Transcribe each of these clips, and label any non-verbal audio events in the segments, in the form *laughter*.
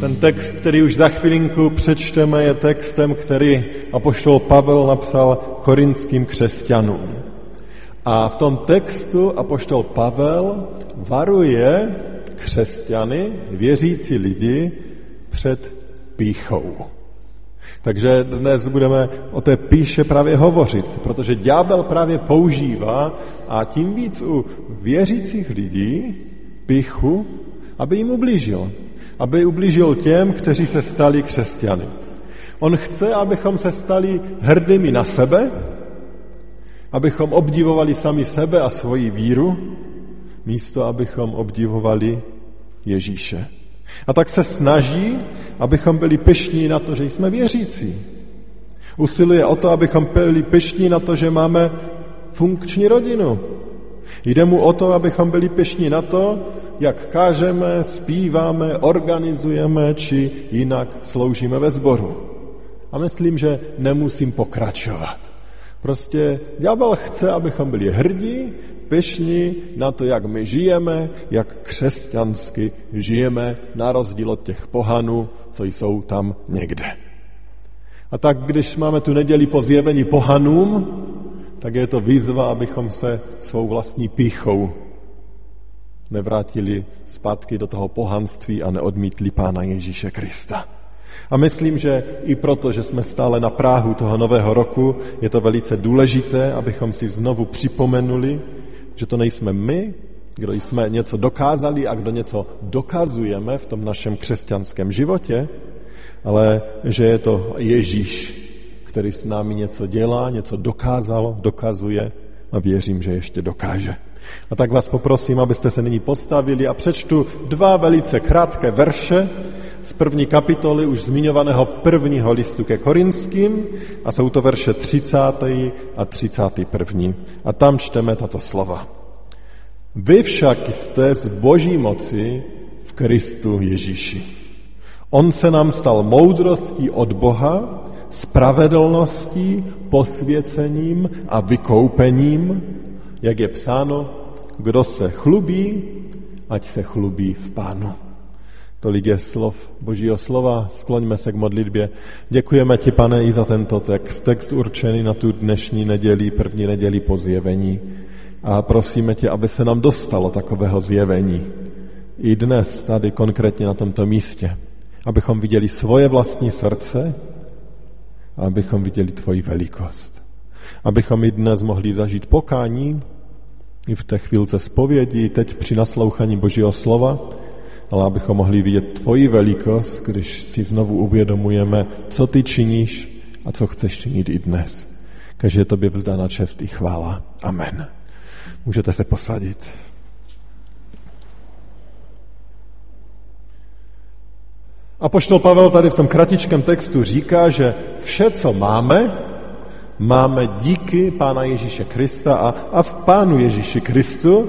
ten text, který už za chvilinku přečteme, je textem, který apoštol Pavel napsal korinským křesťanům. A v tom textu apoštol Pavel varuje křesťany, věřící lidi, před píchou. Takže dnes budeme o té píše právě hovořit, protože ďábel právě používá a tím víc u věřících lidí píchu, aby jim ublížil. Aby ublížil těm, kteří se stali křesťany. On chce, abychom se stali hrdými na sebe, abychom obdivovali sami sebe a svoji víru, místo abychom obdivovali Ježíše. A tak se snaží, abychom byli pyšní na to, že jsme věřící. Usiluje o to, abychom byli pyšní na to, že máme funkční rodinu. Jde mu o to, abychom byli pyšní na to, jak kážeme, zpíváme, organizujeme, či jinak sloužíme ve sboru. A myslím, že nemusím pokračovat. Prostě ďábel chce, abychom byli hrdí, pyšní na to, jak my žijeme, jak křesťansky žijeme, na rozdíl od těch pohanů, co jsou tam někde. A tak, když máme tu neděli po zjevení pohanům, tak je to výzva, abychom se svou vlastní píchou nevrátili zpátky do toho pohanství a neodmítli Pána Ježíše Krista. A myslím, že i proto, že jsme stále na Práhu toho nového roku, je to velice důležité, abychom si znovu připomenuli, že to nejsme my, kdo jsme něco dokázali a kdo něco dokazujeme v tom našem křesťanském životě, ale že je to Ježíš, který s námi něco dělá, něco dokázalo, dokazuje a věřím, že ještě dokáže. A tak vás poprosím, abyste se nyní postavili a přečtu dva velice krátké verše z první kapitoly už zmiňovaného prvního listu ke Korinským a jsou to verše 30. a 31. A tam čteme tato slova. Vy však jste z boží moci v Kristu Ježíši. On se nám stal moudrostí od Boha, spravedlností, posvěcením a vykoupením, jak je psáno, kdo se chlubí, ať se chlubí v Pánu. Tolik je slov Božího slova. Skloňme se k modlitbě. Děkujeme ti, pane, i za tento text. Text určený na tu dnešní neděli, první neděli po zjevení. A prosíme tě, aby se nám dostalo takového zjevení. I dnes, tady konkrétně na tomto místě. Abychom viděli svoje vlastní srdce abychom viděli tvoji velikost. Abychom i dnes mohli zažít pokání, i v té chvílce zpovědi, teď při naslouchaní Božího slova, ale abychom mohli vidět tvoji velikost, když si znovu uvědomujeme, co ty činíš a co chceš činit i dnes. Každé tobě vzdána čest i chvála. Amen. Můžete se posadit. A poštol Pavel tady v tom kratičkém textu říká, že vše, co máme, máme díky Pána Ježíše Krista a, a v Pánu Ježíši Kristu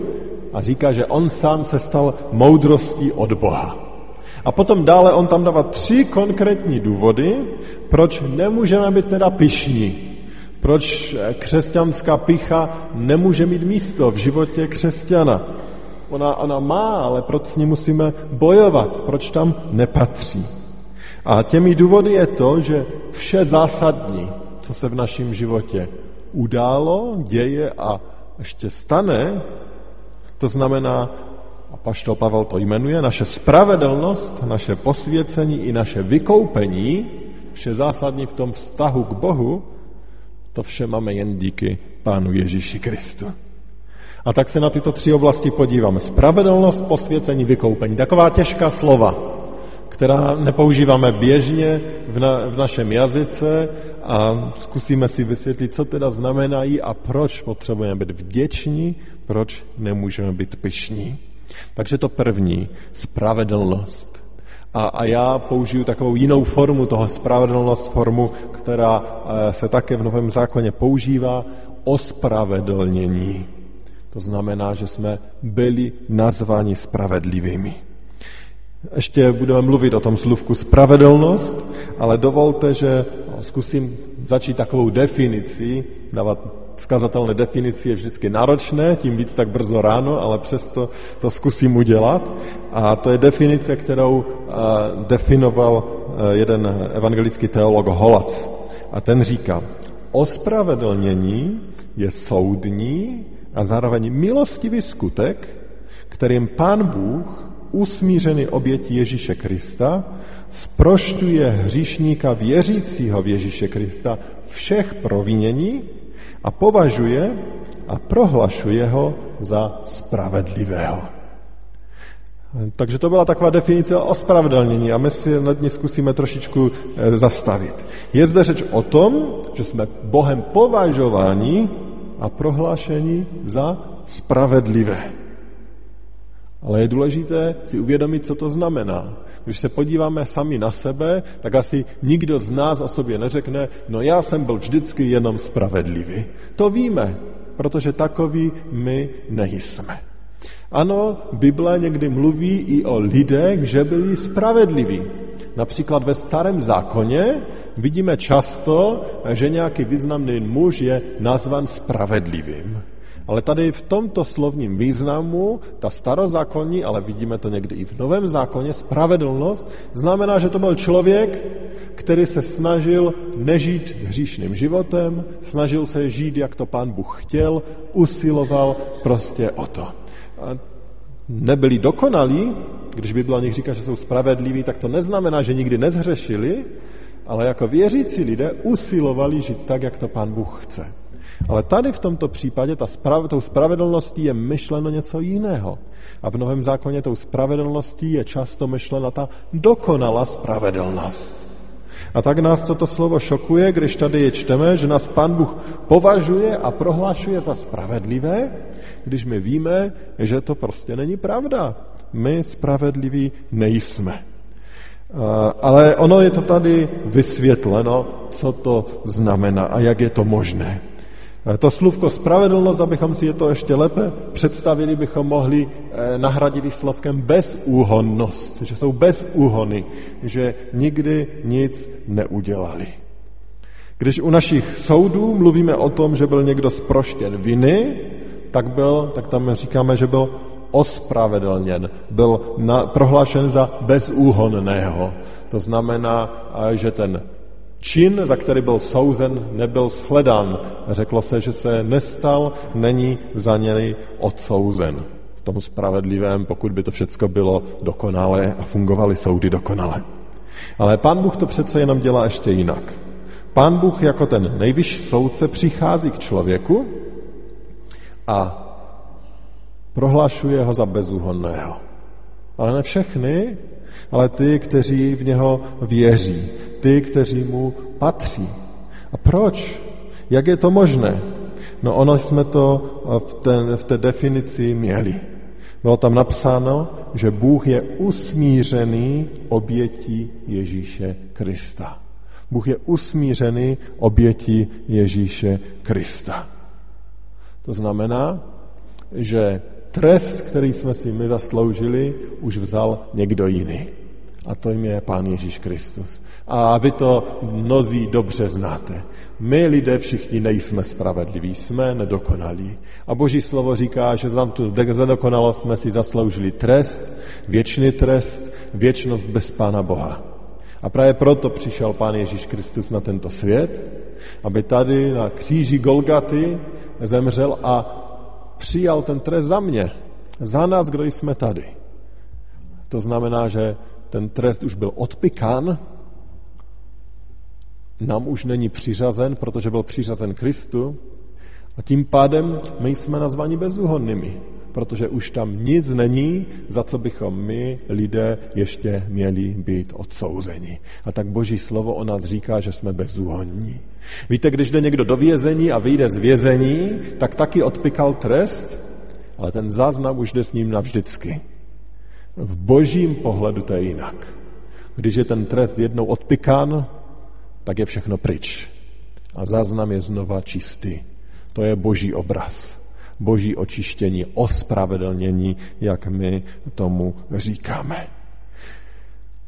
a říká, že on sám se stal moudrostí od Boha. A potom dále on tam dává tři konkrétní důvody, proč nemůžeme být teda pišní. Proč křesťanská picha nemůže mít místo v životě křesťana. Ona, ona má, ale proč s ní musíme bojovat? Proč tam nepatří? A těmi důvody je to, že vše zásadní, co se v našem životě událo, děje a ještě stane, to znamená, a paštol Pavel to jmenuje, naše spravedlnost, naše posvěcení i naše vykoupení, vše zásadní v tom vztahu k Bohu, to vše máme jen díky Pánu Ježíši Kristu. A tak se na tyto tři oblasti podíváme. Spravedlnost, posvěcení, vykoupení. Taková těžká slova, která nepoužíváme běžně v, na, v našem jazyce a zkusíme si vysvětlit, co teda znamenají a proč potřebujeme být vděční, proč nemůžeme být pyšní. Takže to první, spravedlnost. A, a já použiju takovou jinou formu toho spravedlnost, formu, která eh, se také v Novém zákoně používá, ospravedlnění. To znamená, že jsme byli nazváni spravedlivými. Ještě budeme mluvit o tom slůvku spravedlnost, ale dovolte, že zkusím začít takovou definicí, dávat skazatelné definici je vždycky náročné, tím víc tak brzo ráno, ale přesto to zkusím udělat. A to je definice, kterou uh, definoval uh, jeden evangelický teolog Holac. A ten říká, ospravedlnění je soudní a zároveň milostivý skutek, kterým Pán Bůh usmířený obětí Ježíše Krista, sprošťuje hříšníka věřícího v Ježíše Krista všech provinění a považuje a prohlašuje ho za spravedlivého. Takže to byla taková definice ospravedlnění a my si nad ní zkusíme trošičku eh, zastavit. Je zde řeč o tom, že jsme Bohem považováni a prohlášení za spravedlivé. Ale je důležité si uvědomit, co to znamená. Když se podíváme sami na sebe, tak asi nikdo z nás o sobě neřekne, no já jsem byl vždycky jenom spravedlivý. To víme, protože takový my nejsme. Ano, Bible někdy mluví i o lidech, že byli spravedliví. Například ve starém zákoně vidíme často, že nějaký významný muž je nazvan spravedlivým. Ale tady v tomto slovním významu, ta starozákonní, ale vidíme to někdy i v Novém zákoně, spravedlnost, znamená, že to byl člověk, který se snažil nežít hříšným životem, snažil se žít, jak to pán Bůh chtěl, usiloval prostě o to. A nebyli dokonalí, když by o nich říká, že jsou spravedliví, tak to neznamená, že nikdy nezhřešili, ale jako věřící lidé usilovali žít tak, jak to pán Bůh chce. Ale tady v tomto případě ta sprav, tou spravedlností je myšleno něco jiného. A v Novém zákoně tou spravedlností je často myšlena ta dokonalá spravedlnost. A tak nás toto slovo šokuje, když tady je čteme, že nás Pán Bůh považuje a prohlašuje za spravedlivé, když my víme, že to prostě není pravda. My spravedliví nejsme. Ale ono je to tady vysvětleno, co to znamená a jak je to možné. Eh, to slůvko spravedlnost, abychom si je to ještě lépe představili, bychom mohli eh, nahradit slovkem bezúhonnost, že jsou bezúhony, že nikdy nic neudělali. Když u našich soudů mluvíme o tom, že byl někdo sproštěn viny, tak, byl, tak tam říkáme, že byl ospravedlněn, byl na, prohlášen za bezúhonného. To znamená, že ten Čin, za který byl souzen, nebyl shledán. Řeklo se, že se nestal, není za něj odsouzen. V tom spravedlivém, pokud by to všechno bylo dokonalé a fungovaly soudy dokonale. Ale pán Bůh to přece jenom dělá ještě jinak. Pán Bůh jako ten nejvyšší soudce přichází k člověku a prohlašuje ho za bezúhonného. Ale ne všechny, ale ty, kteří v něho věří, ty, kteří mu patří. A proč? Jak je to možné? No ono jsme to v, ten, v té definici měli. Bylo tam napsáno, že Bůh je usmířený obětí Ježíše Krista. Bůh je usmířený obětí Ježíše Krista. To znamená, že trest, který jsme si my zasloužili, už vzal někdo jiný. A to jim je Pán Ježíš Kristus. A vy to mnozí dobře znáte. My lidé všichni nejsme spravedliví, jsme nedokonalí. A Boží slovo říká, že za tu nedokonalost jsme si zasloužili trest, věčný trest, věčnost bez Pána Boha. A právě proto přišel Pán Ježíš Kristus na tento svět, aby tady na kříži Golgaty zemřel a přijal ten trest za mě, za nás, kdo jsme tady. To znamená, že ten trest už byl odpikán, nám už není přiřazen, protože byl přiřazen Kristu a tím pádem my jsme nazváni bezúhonnými, protože už tam nic není, za co bychom my, lidé, ještě měli být odsouzeni. A tak Boží slovo o nás říká, že jsme bezúhonní. Víte, když jde někdo do vězení a vyjde z vězení, tak taky odpikal trest, ale ten záznam už jde s ním navždycky. V božím pohledu to je jinak. Když je ten trest jednou odpikán, tak je všechno pryč. A záznam je znova čistý. To je boží obraz. Boží očištění, ospravedlnění, jak my tomu říkáme.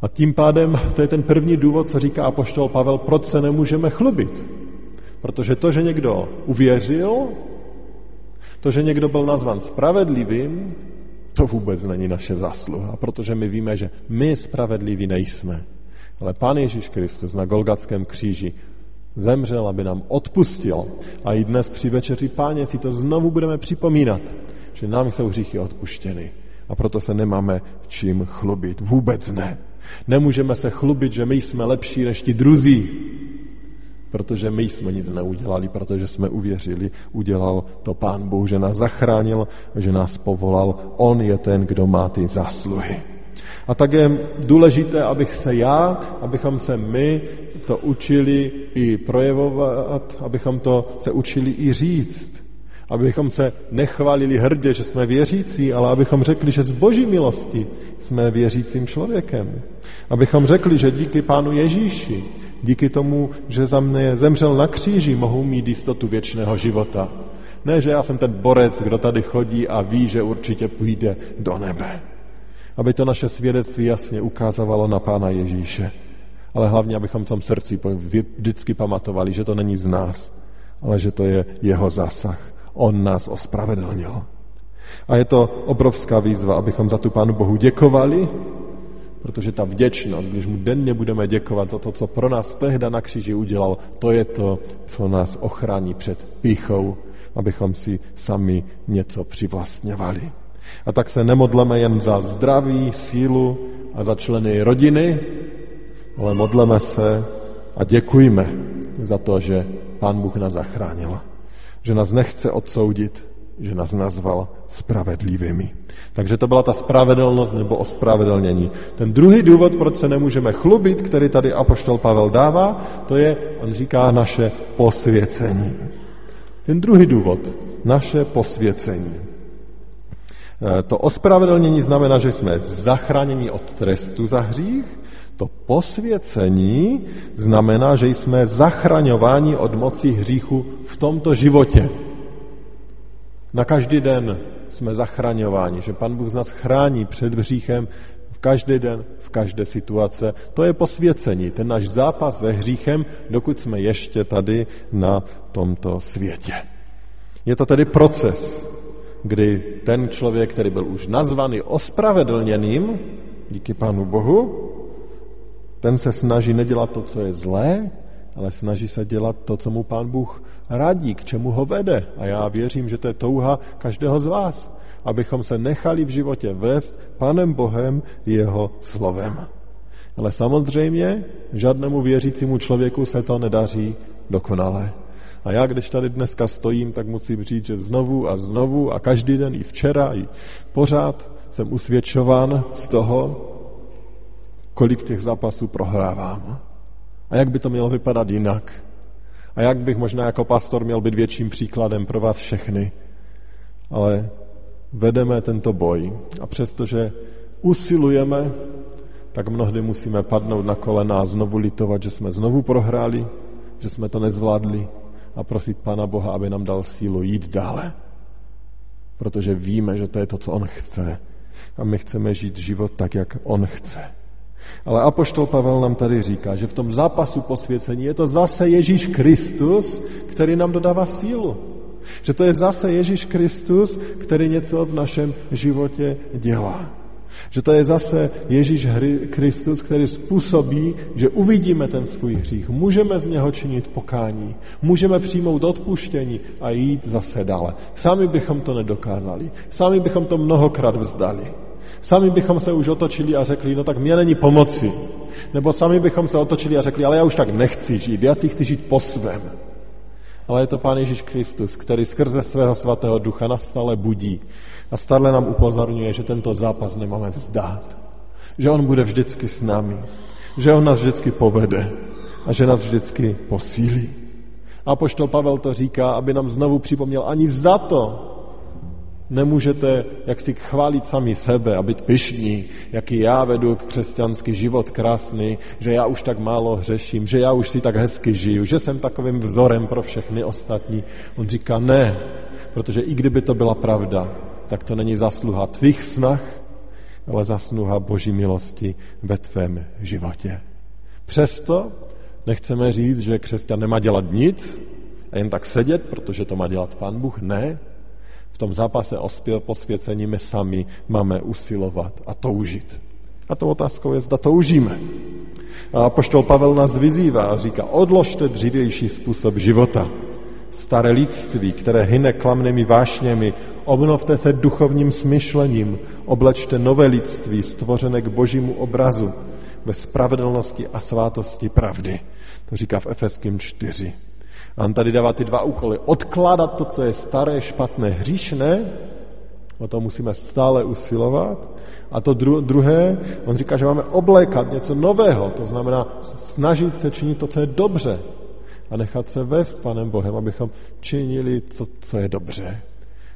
A tím pádem to je ten první důvod, co říká apoštol Pavel, proč se nemůžeme chlubit. Protože to, že někdo uvěřil, to, že někdo byl nazvan spravedlivým, to vůbec není naše zasluha, protože my víme, že my spravedliví nejsme. Ale Pán Ježíš Kristus na Golgatském kříži zemřel, aby nám odpustil. A i dnes při večeři páně si to znovu budeme připomínat, že nám jsou hříchy odpuštěny. A proto se nemáme čím chlubit. Vůbec ne. Nemůžeme se chlubit, že my jsme lepší než ti druzí, protože my jsme nic neudělali, protože jsme uvěřili, udělal to Pán Bůh, že nás zachránil, že nás povolal. On je ten, kdo má ty zásluhy. A tak je důležité, abych se já, abychom se my to učili i projevovat, abychom to se učili i říct. Abychom se nechválili hrdě, že jsme věřící, ale abychom řekli, že z boží milosti jsme věřícím člověkem. Abychom řekli, že díky Pánu Ježíši, díky tomu, že za mne zemřel na kříži, mohu mít jistotu věčného života. Ne, že já jsem ten borec, kdo tady chodí a ví, že určitě půjde do nebe aby to naše svědectví jasně ukázalo na Pána Ježíše. Ale hlavně, abychom v tom srdci vždycky pamatovali, že to není z nás, ale že to je jeho zásah. On nás ospravedlnil. A je to obrovská výzva, abychom za tu Pánu Bohu děkovali, protože ta vděčnost, když mu denně budeme děkovat za to, co pro nás tehda na kříži udělal, to je to, co nás ochrání před píchou, abychom si sami něco přivlastňovali. A tak se nemodleme jen za zdraví, sílu a za členy rodiny, ale modleme se a děkujeme za to, že Pán Bůh nás zachránil. Že nás nechce odsoudit, že nás nazval spravedlivými. Takže to byla ta spravedlnost nebo ospravedlnění. Ten druhý důvod, proč se nemůžeme chlubit, který tady Apoštol Pavel dává, to je, on říká, naše posvěcení. Ten druhý důvod, naše posvěcení. Eh, to ospravedlnění znamená, že jsme zachráněni od trestu za hřích. To posvěcení znamená, že jsme zachraňováni od moci hříchu v tomto životě. Na každý den jsme zachraňováni, že Pan Bůh z nás chrání před hříchem v každý den, v každé situace. To je posvěcení, ten náš zápas se hříchem, dokud jsme ještě tady na tomto světě. Je to tedy proces, kdy ten člověk, který byl už nazvaný ospravedlněným, díky Pánu Bohu, ten se snaží nedělat to, co je zlé, ale snaží se dělat to, co mu Pán Bůh radí, k čemu ho vede. A já věřím, že to je touha každého z vás, abychom se nechali v životě vést Pánem Bohem jeho slovem. Ale samozřejmě žádnému věřícímu člověku se to nedaří dokonale. A já, když tady dneska stojím, tak musím říct, že znovu a znovu a každý den i včera, i pořád jsem usvědčován z toho, kolik těch zápasů prohrávám. A jak by to mělo vypadat jinak. A jak bych možná jako pastor měl být větším příkladem pro vás všechny. Ale vedeme tento boj. A přestože usilujeme, tak mnohdy musíme padnout na kolena a znovu litovat, že jsme znovu prohráli, že jsme to nezvládli a prosit Pána Boha, aby nám dal sílu jít dále. Protože víme, že to je to, co On chce. A my chceme žít život tak, jak On chce. Ale Apoštol Pavel nám tady říká, že v tom zápasu posvěcení je to zase Ježíš Kristus, který nám dodává sílu. Že to je zase Ježíš Kristus, který něco v našem životě dělá. Že to je zase Ježíš Kristus, který způsobí, že uvidíme ten svůj hřích. Můžeme z něho činit pokání. Můžeme přijmout odpuštění a jít zase dále. Sami bychom to nedokázali. Sami bychom to mnohokrát vzdali. Sami bychom se už otočili a řekli, no tak mě není pomoci. Nebo sami bychom se otočili a řekli, ale já už tak nechci žít, já si chci žít po svém. Ale je to Pán Ježíš Kristus, který skrze svého svatého ducha nás stále budí a stále nám upozorňuje, že tento zápas nemáme vzdát. Že on bude vždycky s námi. Že on nás vždycky povede a že nás vždycky posílí. A poštol Pavel to říká, aby nám znovu připomněl, ani za to Nemůžete jak si chválit sami sebe a být pyšní, jaký já vedu křesťanský život krásný, že já už tak málo hřeším, že já už si tak hezky žiju, že jsem takovým vzorem pro všechny ostatní. On říká ne, protože i kdyby to byla pravda, tak to není zasluha tvých snah, ale zasluha Boží milosti ve tvém životě. Přesto nechceme říct, že křesťan nemá dělat nic a jen tak sedět, protože to má dělat Pán Bůh. Ne, v tom zápase o posvěcení my sami máme usilovat a toužit. A to otázkou je, zda toužíme. A poštol Pavel nás vyzývá a říká, odložte dřívější způsob života. Staré lidství, které hyne klamnými vášněmi, obnovte se duchovním smyšlením, oblečte nové lidství, stvořené k božímu obrazu, ve spravedlnosti a svátosti pravdy. To říká v Efeským 4. On tady dává ty dva úkoly. Odkládat to, co je staré, špatné, hříšné, o to musíme stále usilovat. A to dru- druhé, on říká, že máme oblékat něco nového, to znamená snažit se činit to, co je dobře a nechat se vést Panem Bohem, abychom činili to, co je dobře.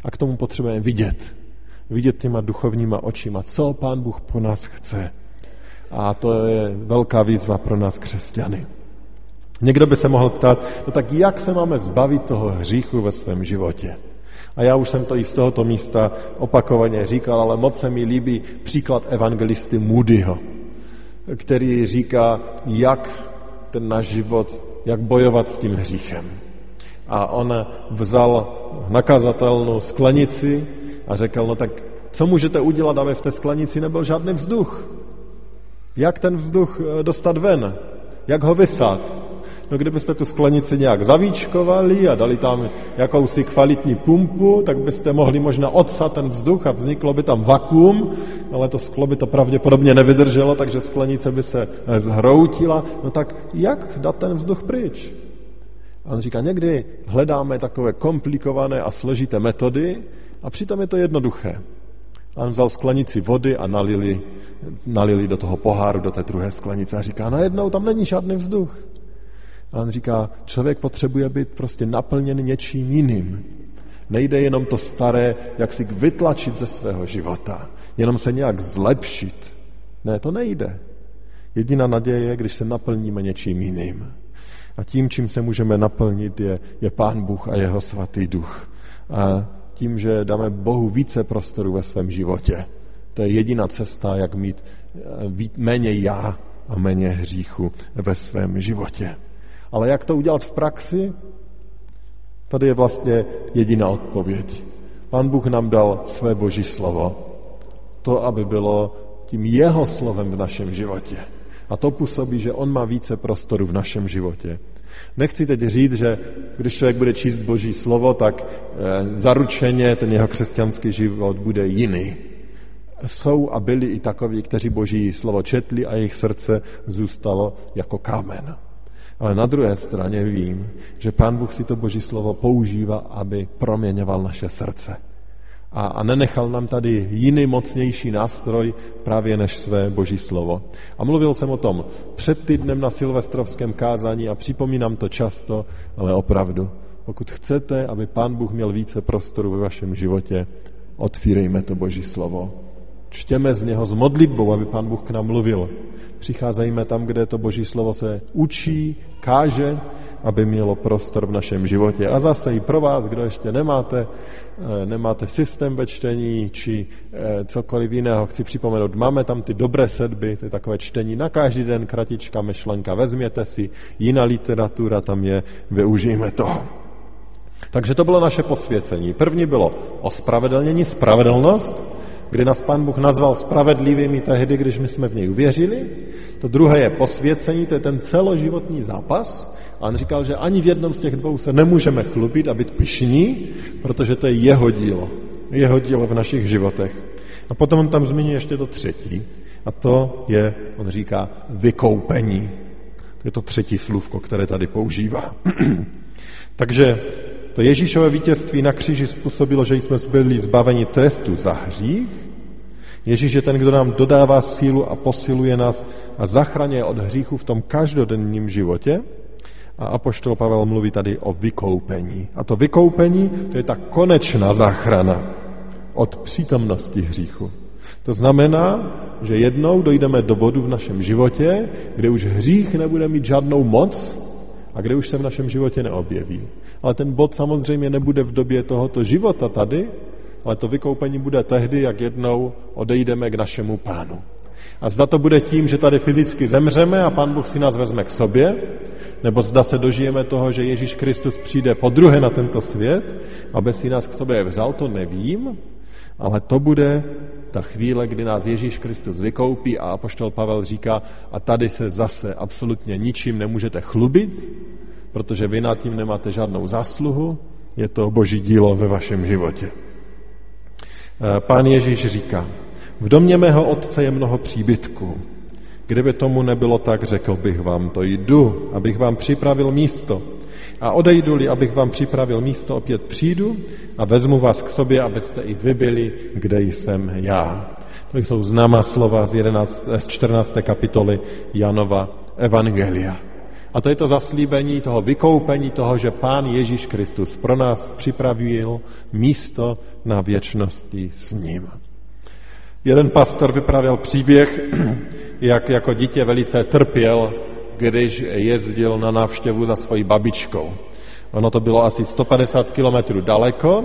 A k tomu potřebujeme vidět. Vidět těma duchovníma očima, co Pán Bůh po nás chce. A to je velká výzva pro nás křesťany. Někdo by se mohl ptát, no tak jak se máme zbavit toho hříchu ve svém životě? A já už jsem to i z tohoto místa opakovaně říkal, ale moc se mi líbí příklad evangelisty Moodyho, který říká, jak ten náš život, jak bojovat s tím hříchem. A on vzal nakazatelnou sklenici a řekl, no tak co můžete udělat, aby v té sklenici nebyl žádný vzduch? Jak ten vzduch eh, dostat ven? Jak ho vysát? No kdybyste tu sklenici nějak zavíčkovali a dali tam jakousi kvalitní pumpu, tak byste mohli možná odsat ten vzduch a vzniklo by tam vakuum, ale to sklo by to pravděpodobně nevydrželo, takže sklenice by se eh, zhroutila. No tak jak dát ten vzduch pryč? A on říká, někdy hledáme takové komplikované a složité metody a přitom je to jednoduché. A on vzal sklenici vody a nalili, nalili do toho poháru, do té druhé sklenice a říká, najednou tam není žádný vzduch. A on říká, člověk potřebuje být prostě naplněn něčím jiným. Nejde jenom to staré, jak si vytlačit ze svého života, jenom se nějak zlepšit. Ne, to nejde. Jediná naděje je, když se naplníme něčím jiným. A tím, čím se můžeme naplnit, je, je Pán Bůh a jeho svatý duch. A tím, že dáme Bohu více prostoru ve svém životě. To je jediná cesta, jak mít eh, méně já a méně hříchu ve svém životě. Ale jak to udělat v praxi? Tady je vlastně jediná odpověď. Pán Bůh nám dal své boží slovo. To, aby bylo tím jeho slovem v našem životě. A to působí, že on má více prostoru v našem životě. Nechci teď říct, že když člověk bude číst Boží slovo, tak eh, zaručeně ten jeho křesťanský život bude jiný. Jsou a byli i takoví, kteří Boží slovo četli a jejich srdce zůstalo jako kámen. Ale na druhé straně vím, že Pán Bůh si to Boží slovo používá, aby proměňoval naše srdce. A, a nenechal nám tady jiný mocnější nástroj právě než své Boží slovo. A mluvil jsem o tom před týdnem na silvestrovském kázání a připomínám to často, ale opravdu, pokud chcete, aby Pán Bůh měl více prostoru ve vašem životě, otvírejme to Boží slovo. Čtěme z něho s modlitbou, aby Pán Bůh k nám mluvil. Přicházejme tam, kde to Boží slovo se učí, káže, aby mělo prostor v našem životě. A zase i pro vás, kdo ještě nemáte, eh, nemáte systém ve čtení či eh, cokoliv jiného, chci připomenout, máme tam ty dobré sedby, to je takové čtení na každý den, kratička myšlenka, vezměte si, jiná literatura tam je, využijeme toho. Takže to bylo naše posvěcení. První bylo ospravedlnění, spravedlnost, kdy nás Pán Bůh nazval spravedlivými tehdy, když my jsme v něj uvěřili. To druhé je posvěcení, to je ten celoživotní zápas. A on říkal, že ani v jednom z těch dvou se nemůžeme chlubit a být pišní, protože to je jeho dílo. Jeho dílo v našich životech. A potom on tam zmíní ještě to třetí. A to je, on říká, vykoupení. To je to třetí slůvko, které tady používá. *clears throat* Takže to Ježíšové vítězství na kříži způsobilo, že jsme byli zbaveni trestu za hřích. Ježíš je ten, kdo nám dodává sílu a posiluje nás a zachraňuje od hříchu v tom každodenním životě. A apoštol Pavel mluví tady o vykoupení. A to vykoupení, to je ta konečná záchrana. od přítomnosti hříchu. To znamená, že jednou dojdeme do bodu v našem životě, kde už hřích nebude mít žádnou moc a kde už se v našem životě neobjeví. Ale ten bod samozřejmě nebude v době tohoto života tady, ale to vykoupení bude tehdy, jak jednou odejdeme k našemu pánu. A zda to bude tím, že tady fyzicky zemřeme a pán Bůh si nás vezme k sobě, nebo zda se dožijeme toho, že Ježíš Kristus přijde po druhé na tento svět, aby si nás k sobě vzal, to nevím, ale to bude ta chvíle, kdy nás Ježíš Kristus vykoupí a apoštol Pavel říká, a tady se zase absolutně ničím nemůžete chlubit, protože vy nad tím nemáte žádnou zasluhu, je to boží dílo ve vašem životě. Eh, pán Ježíš říká, v domě mého otce je mnoho příbytků. Kdyby tomu nebylo tak, řekl bych vám to jdu, abych vám připravil místo. A odejdu-li, abych vám připravil místo, opět přijdu a vezmu vás k sobě, abyste i vy byli, kde jsem já. To jsou známá slova z, 11, z 14. kapitoly Janova Evangelia. A to je to zaslíbení toho vykoupení toho, že Pán Ježíš Kristus pro nás připravil místo na věčnosti s ním. Jeden pastor vyprávěl příběh, *clears throat* jak jako dítě velice trpěl, když jezdil na návštěvu za svojí babičkou. Ono to bylo asi 150 kilometrů daleko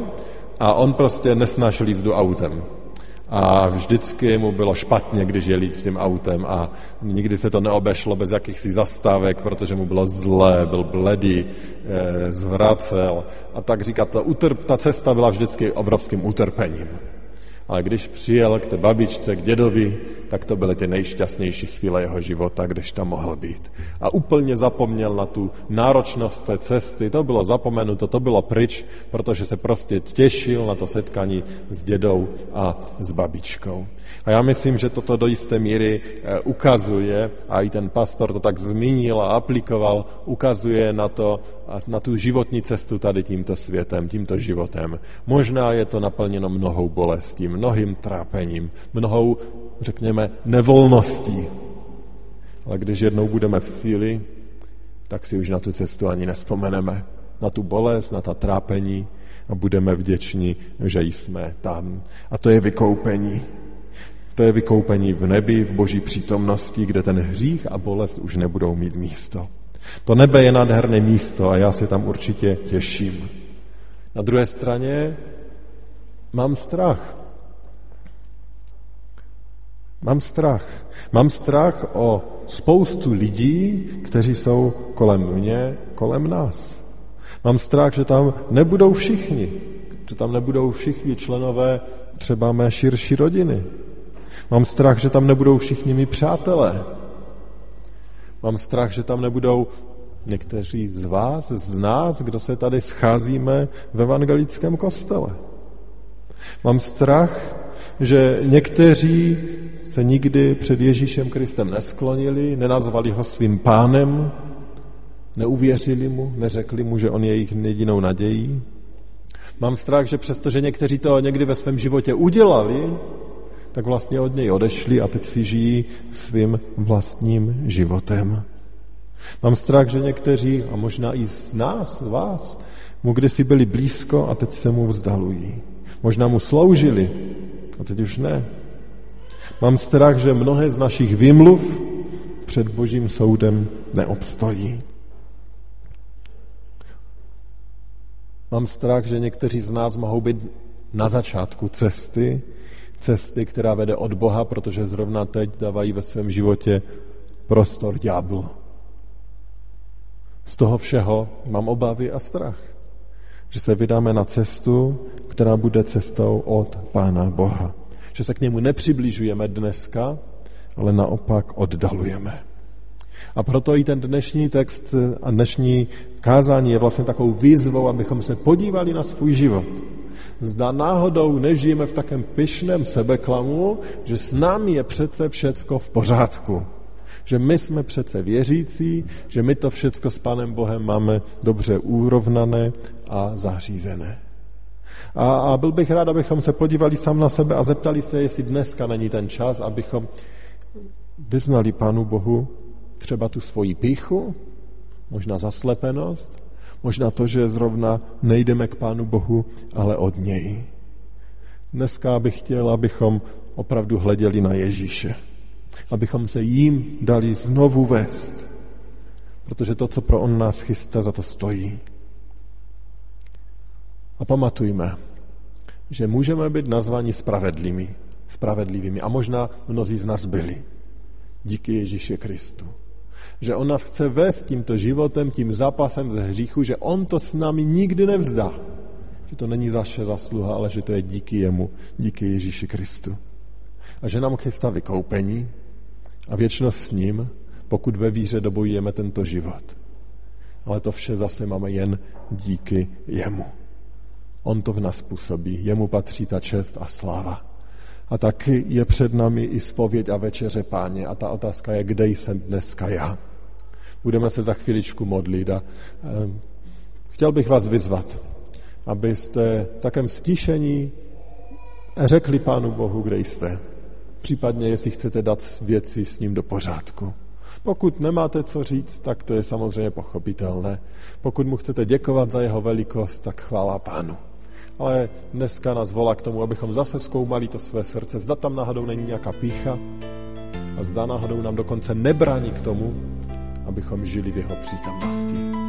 a on prostě nesnášel jízdu autem. A vždycky mu bylo špatně, když jeli tím autem a nikdy se to neobešlo bez jakýchsi zastávek, protože mu bylo zlé, byl bledý, eh, zvracel. A tak říká, ta, utrp, ta cesta byla vždycky obrovským utrpením. Ale když přijel k té babičce, k dědovi, tak to byly ty nejšťastnější chvíle jeho života, když tam mohl být. A úplně zapomněl na tu náročnost té cesty, to bylo zapomenuto, to bylo pryč, protože se prostě těšil na to setkání s dědou a s babičkou. A já myslím, že toto do jisté míry eh, ukazuje, a i ten pastor to tak zmínil a aplikoval, ukazuje na to, na tu životní cestu tady tímto světem, tímto životem. Možná je to naplněno mnohou bolestí, mnohým trápením, mnohou, řekněme, nevolností. Ale když jednou budeme v síli, tak si už na tu cestu ani nespomeneme. Na tu bolest, na ta trápení a budeme vděční, že jsme tam. A to je vykoupení. To je vykoupení v nebi, v boží přítomnosti, kde ten hřích a bolest už nebudou mít místo. To nebe je nádherné místo a já se tam určitě těším. Na druhé straně mám strach. Mám strach. Mám strach o spoustu lidí, kteří jsou kolem mě, kolem nás. Mám strach, že tam nebudou všichni, že tam nebudou všichni členové třeba mé širší rodiny. Mám strach, že tam nebudou všichni mý přátelé. Mám strach, že tam nebudou někteří z vás, z nás, kdo se tady scházíme v evangelickém kostele. Mám strach, že někteří se nikdy před Ježíšem Kristem nesklonili, nenazvali ho svým pánem, neuvěřili mu, neřekli mu, že on je jejich jedinou nadějí. Mám strach, že přestože někteří to někdy ve svém životě udělali, tak vlastně od něj odešli a teď si žijí svým vlastním životem. Mám strach, že někteří, a možná i z nás, z vás, mu kdysi byli blízko a teď se mu vzdalují. Možná mu sloužili a teď už ne. Mám strach, že mnohé z našich vymluv před božím soudem neobstojí. Mám strach, že někteří z nás mohou být na začátku cesty, cesty, která vede od Boha, protože zrovna teď dávají ve svém životě prostor ďáblu. Z toho všeho mám obavy a strach, že se vydáme na cestu, která bude cestou od Pána Boha. Že se k němu nepřibližujeme dneska, ale naopak oddalujeme. A proto i ten dnešní text a dnešní kázání je vlastně takovou výzvou, abychom se podívali na svůj život Zda náhodou nežijeme v takém pyšném sebeklamu, že s námi je přece všecko v pořádku. Že my jsme přece věřící, že my to všecko s Pánem Bohem máme dobře úrovnané a zařízené. A, a byl bych rád, abychom se podívali sám na sebe a zeptali se, jestli dneska není ten čas, abychom vyznali Pánu Bohu třeba tu svoji píchu, možná zaslepenost, Možná to, že zrovna nejdeme k Pánu Bohu, ale od něj. Dneska bych chtěl, abychom opravdu hleděli na Ježíše. Abychom se jím dali znovu vést. Protože to, co pro on nás chystá, za to stojí. A pamatujme, že můžeme být nazváni spravedlivými, spravedlivými. A možná mnozí z nás byli. Díky Ježíši Kristu. Že on nás chce vést tímto životem, tím zápasem ze hříchu, že on to s námi nikdy nevzdá. Že to není zaše zasluha, ale že to je díky jemu, díky Ježíši Kristu. A že nám chystá vykoupení a věčnost s ním, pokud ve víře dobojujeme tento život. Ale to vše zase máme jen díky jemu. On to v nás působí, jemu patří ta čest a sláva. A taky je před námi i spověď a večeře páně. A ta otázka je, kde jsem dneska já. Budeme se za chviličku modlit a e, chtěl bych vás vyzvat, abyste v takém stišení řekli Pánu Bohu, kde jste. Případně, jestli chcete dát věci s ním do pořádku. Pokud nemáte co říct, tak to je samozřejmě pochopitelné. Pokud mu chcete děkovat za jeho velikost, tak chvála Pánu ale dneska nás volá k tomu, abychom zase zkoumali to své srdce. Zda tam náhodou není nějaká pícha a zda náhodou nám dokonce nebrání k tomu, abychom žili v jeho přítomnosti.